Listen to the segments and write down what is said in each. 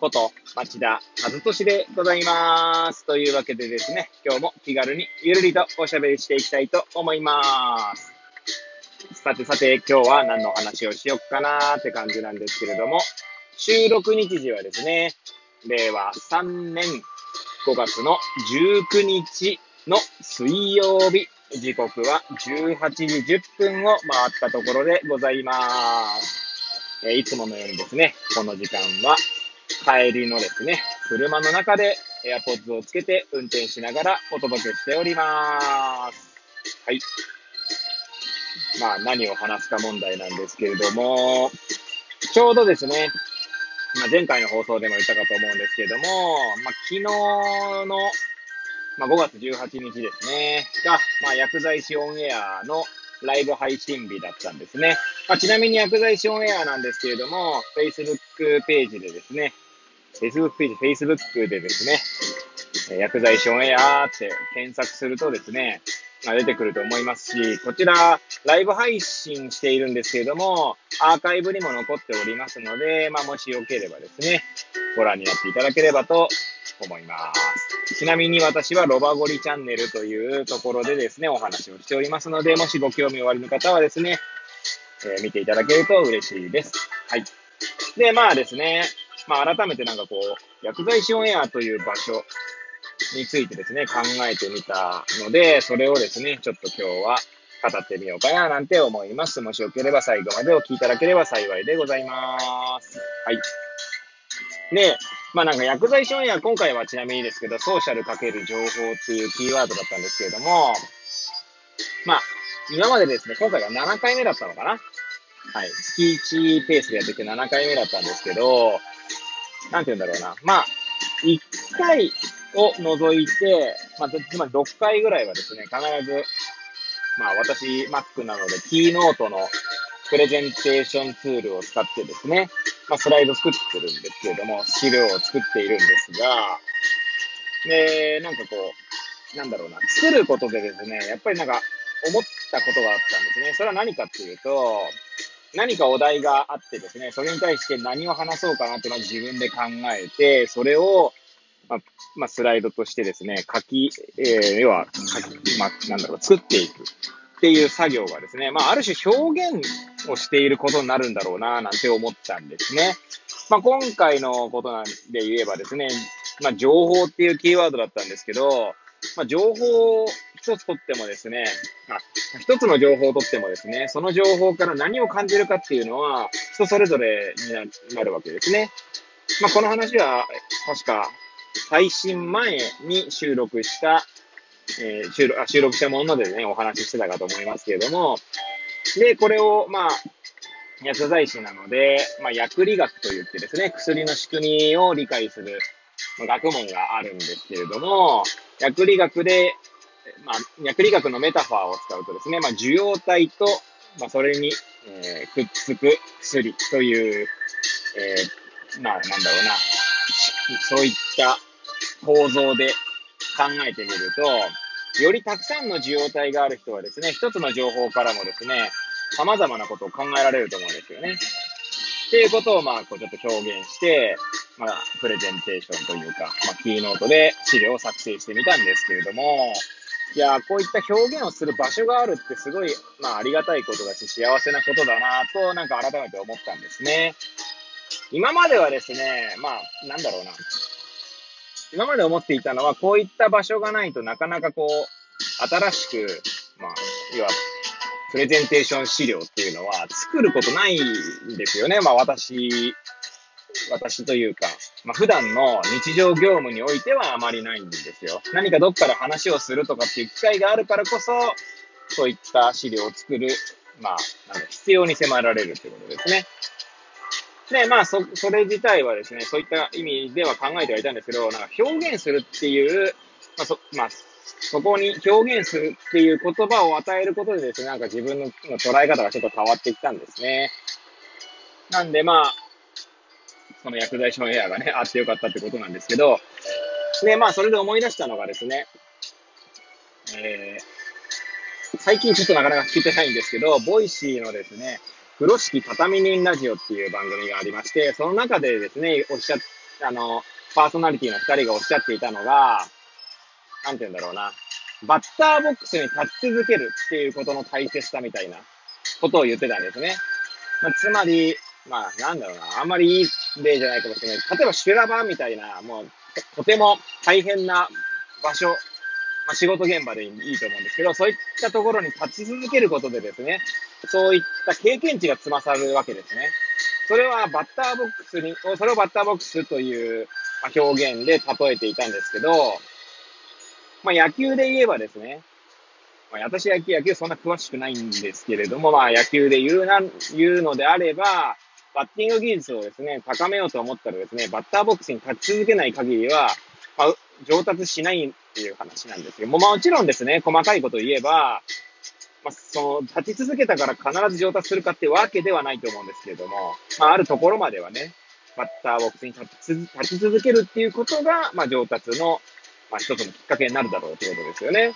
こと町田和俊でございます。というわけでですね、今日も気軽にゆるりとおしゃべりしていきたいと思います。さてさて、今日は何の話をしよっかなーって感じなんですけれども、収録日時はですね、令和3年5月の19日の水曜日、時刻は18時10分を回ったところでございます。えいつものようにですね、この時間は帰りのですね、車の中で AirPods をつけて運転しながらお届けしております。はい。まあ何を話すか問題なんですけれども、ちょうどですね、まあ、前回の放送でも言ったかと思うんですけれども、まあ、昨日の、まあ、5月18日ですね、が、まあ、薬剤師オンエアのライブ配信日だったんですね。まあ、ちなみに薬剤師オンエアなんですけれども、Facebook ページでですね、Facebook ページ、Facebook でですね、薬剤師オンエアって検索するとですね、まあ、出てくると思いますし、こちら、ライブ配信しているんですけれども、アーカイブにも残っておりますので、まあ、もしよければですね、ご覧になっていただければと思います。ちなみに私はロバゴリチャンネルというところでですね、お話をしておりますので、もしご興味おありの方はですね、えー、見ていただけると嬉しいです。はい。で、まあですね、まあ改めてなんかこう、薬剤師オンエアという場所についてですね、考えてみたので、それをですね、ちょっと今日は語ってみようかななんて思います。もしよければ最後までお聞きいただければ幸いでございます。はい。で、まあなんか薬剤師オンエア、今回はちなみにですけど、ソーシャルかける情報っていうキーワードだったんですけれども、まあ、今までですね、今回が7回目だったのかな？はい。月1ペースでやってきて7回目だったんですけど、なんて言うんだろうな。まあ、1回を除いて、まあ、つまり6回ぐらいはですね、必ず、まあ私、Mac なので、キーノートのプレゼンテーションツールを使ってですね、まあスライド作ってるんですけれども、資料を作っているんですが、で、なんかこう、なんだろうな、作ることでですね、やっぱりなんか思ったことがあったんですね。それは何かっていうと、何かお題があってですね、それに対して何を話そうかなってまず自分で考えて、それを、まあ、まあ、スライドとしてですね、書き、えー、要は、書き、まあ、なんだろう、作っていくっていう作業がですね、まあ、ある種表現をしていることになるんだろうな、なんて思ったんですね。まあ、今回のことなんで言えばですね、まあ、情報っていうキーワードだったんですけど、まあ、情報一つとってもですね、あ、一つの情報をとってもですね、その情報から何を感じるかっていうのは、人それぞれになるわけですね。まあ、この話は、確か、配信前に収録した、えー、収録収録したものでね、お話ししてたかと思いますけれども、で、これを、まあ、薬剤師なので、まあ、薬理学といってですね、薬の仕組みを理解する学問があるんですけれども、薬理学でまあ、薬理学のメタファーを使うとですね、まあ、受容体と、まあ、それに、えー、くっつく薬という、えー、まあ、なんだろうな、そういった構造で考えてみると、よりたくさんの受容体がある人はですね、一つの情報からもですね、様々なことを考えられると思うんですよね。っていうことを、まあ、こうちょっと表現して、まあ、プレゼンテーションというか、まあ、キーノートで資料を作成してみたんですけれども、いや、こういった表現をする場所があるってすごい、まあ、ありがたいことだし、幸せなことだなと、なんか改めて思ったんですね。今まではですね、まあ、なんだろうな。今まで思っていたのは、こういった場所がないとなかなかこう、新しく、まあ、いわプレゼンテーション資料っていうのは作ることないんですよね。まあ私私というか、まあ、普段の日常業務においてはあまりないんですよ。何かどっから話をするとかっていう機会があるからこそ、そういった資料を作る、まあ、なん必要に迫られるってことですね。で、まあ、そ、それ自体はですね、そういった意味では考えてはいたんですけど、なんか表現するっていう、まあ、そ、まあ、そこに表現するっていう言葉を与えることでですね、なんか自分の捉え方がちょっと変わってきたんですね。なんでまあ、その薬剤師のエアがね、あってよかったってことなんですけど、で、まあ、それで思い出したのがですね、えー、最近ちょっとなかなか聞いてないんですけど、 Voicy のですね、風呂敷畳み人ラジオっていう番組がありまして、その中でですね、おっしゃ、あの、パーソナリティの二人がおっしゃっていたのが、なんて言うんだろうな、バッターボックスに立ち続けるっていうことの大切さみたいなことを言ってたんですね。まあ、つまり、まあ、なんだろうな、あんまりいい例じゃないかもしれない。例えば修羅場みたいな、もう、とても大変な場所まあ、仕事現場でいいと思うんですけど、そういったところに立ち続けることでですね、そういった経験値が積まされるわけですね。それはバッターボックスに、それをバッターボックスという表現で例えていたんですけど、まあ、野球で言えばですね、まあ、私野球、野球そんな詳しくないんですけれども、まあ、野球で言うな、言うのであれば、バッティング技術をですね、高めようと思ったらですね、バッターボックスに立ち続けない限りは、まあ、上達しないっていう話なんですけども、もちろんですね、細かいことを言えば、まあ、その、立ち続けたから必ず上達するかってわけではないと思うんですけれども、まあ、あるところまではね、バッターボックスに立ち立ち続けるっていうことが、まあ、上達の、まあ、一つのきっかけになるだろうということですよね。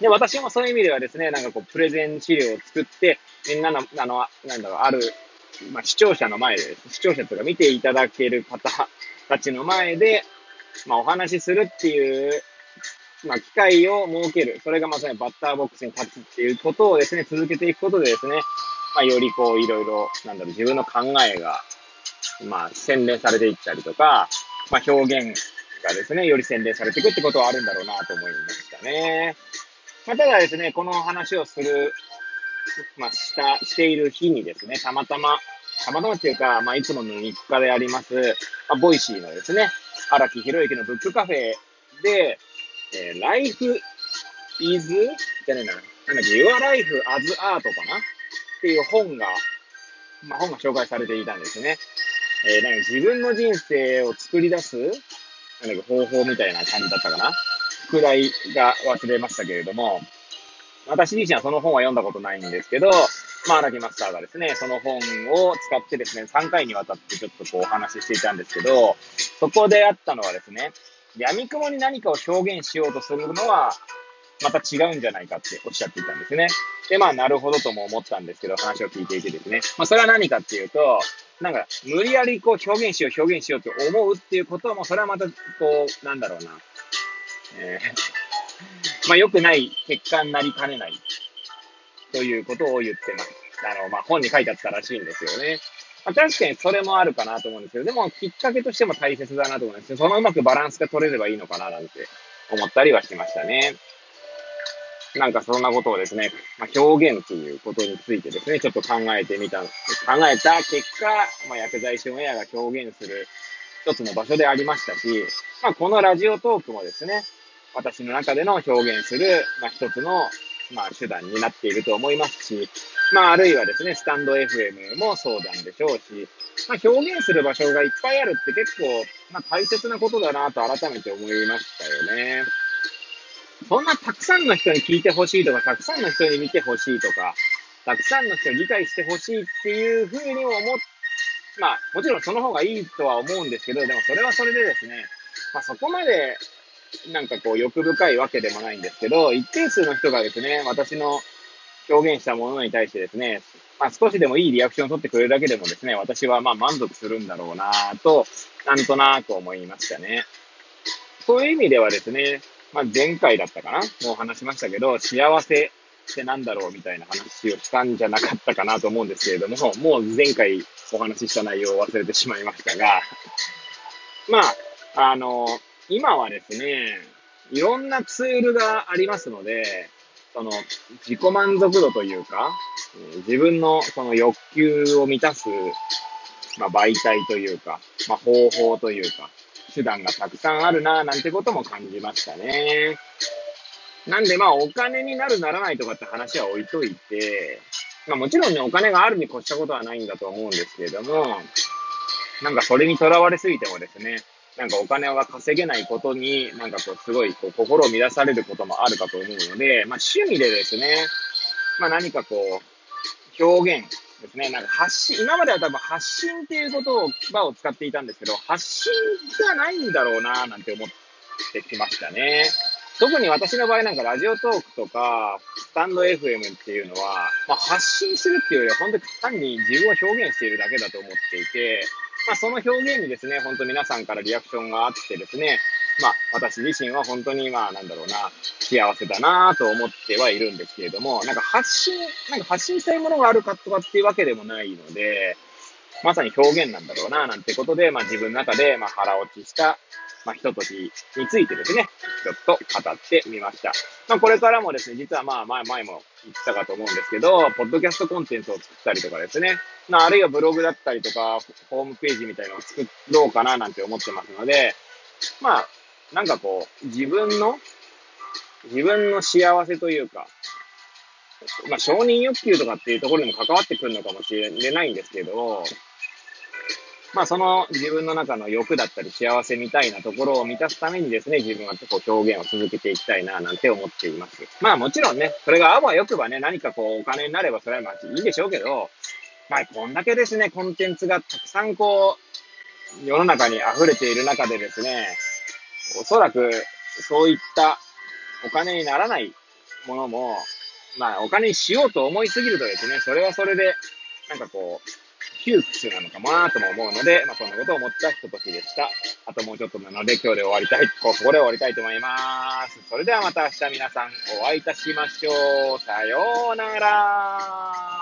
で、私もそういう意味ではですね、なんかこう、プレゼン資料を作って、みんなの、あの、なんだろう、ある、まあ、視聴者の前で、視聴者とか見ていただける方たちの前で、まあ、お話しするっていう、まあ、機会を設ける。それがまさにバッターボックスに立つっていうことをですね、続けていくことでですね、まあ、よりこう、いろいろ、なんだろう、自分の考えが、まあ、洗練されていったりとか、まあ、表現がですね、より洗練されていくってことはあるんだろうなと思いましたね。まあ、ただですね、この話をする、まあ、した、している日にですね、たまたま、たまたまっていうか、まあ、いつもの日課であります、まあ、 Voicy のですね、荒木博之のブックカフェで、えー、Life is, じゃねえな、なんだっけ、Your Life as Art かな？っていう本が、まあ、本が紹介されていたんですね。えー、なんか自分の人生を作り出す、なんだっけ、方法みたいな感じだったかな？くらいが忘れましたけれども、私自身はその本は読んだことないんですけど、まあ、荒木マスターがですね、その本を使ってですね、3回にわたってちょっとこうお話ししていたんですけど、そこであったのはですね、闇雲に何かを表現しようとするのは、また違うんじゃないかっておっしゃっていたんですね。で、まあ、なるほどとも思ったんですけど、話を聞いていてですね。まあ、それは何かっていうと、なんか、無理やりこう表現しよう、表現しようと思うっていうことも、それはまた、こう、なんだろうな。えー、まあ、良くない結果になりかねないということを言ってます。あの、まあ、本に書いてあったらしいんですよね。まあ、確かにそれもあるかなと思うんですけど、でもきっかけとしても大切だなと思うんですけど、そのうまくバランスが取れればいいのかななんて思ったりはしましたね。なんかそんなことをですね、まあ、表現ということについてですね、ちょっと考えてみた、考えた結果、まあ、薬剤師オンエアが表現する一つの場所でありましたし、まあ、このラジオトークもですね、私の中での表現する、まあ、一つの、まあ、手段になっていると思いますし、まあ、あるいはですね、スタンド FM もそうなんでしょうし、まあ、表現する場所がいっぱいあるって結構、まあ、大切なことだなと改めて思いましたよね。そんなたくさんの人に聞いてほしいとか、たくさんの人に見てほしいとか、たくさんの人に理解してほしいっていうふうに思っ、まあ、もちろんその方がいいとは思うんですけど、でもそれはそれでですね、まあ、そこまで、なんかこう欲深いわけでもないんですけど、一定数の人がですね、私の表現したものに対してですね、まあ、少しでもいいリアクションを取ってくれるだけでもですね、私はまあ満足するんだろうなと、なんとなく思いましたね。そういう意味ではですね、まあ、前回だったかなもう話しましたけど、幸せってなんだろうみたいな話をしたんじゃなかったかなと思うんですけれども、もう前回お話しした内容を忘れてしまいましたが、まあ、あの、今はですね、いろんなツールがありますので、その、自己満足度というか、自分のその欲求を満たす、まあ、媒体というか、まあ、方法というか、手段がたくさんあるな、なんてことも感じましたね。なんでまあ、お金になるならないとかって話は置いといて、まあもちろんね、お金があるに越したことはないんだと思うんですけれども、なんかそれにとらわれすぎてもですね、なんかお金が稼げないことに、なんかこう、すごいこう心を乱されることもあるかと思うので、まあ趣味でですね、まあ何かこう、表現ですね、なんか発信、今までは多分発信っていうことを、場を使っていたんですけど、発信じゃないんだろうななんて思ってきましたね。特に私の場合なんかラジオトークとか、スタンド FM っていうのは、まあ、発信するっていうよりは本当に単に自分を表現しているだけだと思っていて、まあ、その表現にですね、本当皆さんからリアクションがあってですね、まあ、私自身は本当に、まあ、なんだろうな、幸せだなと思ってはいるんですけれども、なんか発信、なんか発信したいものがあるかとかっていうわけでもないので、まさに表現なんだろうな、なんてことで、まあ自分の中で、まあ腹落ちした、まあひとときについてですね、ちょっと語ってみました。まあこれからもですね、実はまあ前、前も言ったかと思うんですけど、ポッドキャストコンテンツを作ったりとかですね、まああるいはブログだったりとか、ホームページみたいなのを作ろうかななんて思ってますので、まあ、なんかこう、自分の、自分の幸せというか、まあ承認欲求とかっていうところにも関わってくるのかもしれないんですけど、まあその自分の中の欲だったり幸せみたいなところを満たすためにですね、自分はこう表現を続けていきたいななんて思っています。まあもちろんね、それがあわよくばね、何かこうお金になればそれはまあいいでしょうけど、まあこんだけですね、コンテンツがたくさんこう、世の中に溢れている中でですね、おそらくそういったお金にならないものも、まあお金にしようと思いすぎるとですね、それはそれで、なんかこう、窮屈なのかなとも思うので、まあ、そんなことを思ったひとときでした。あともうちょっとなので今日で終わりたい、ここで終わりたいと思います。それではまた明日皆さんお会いいたしましょう。さようなら。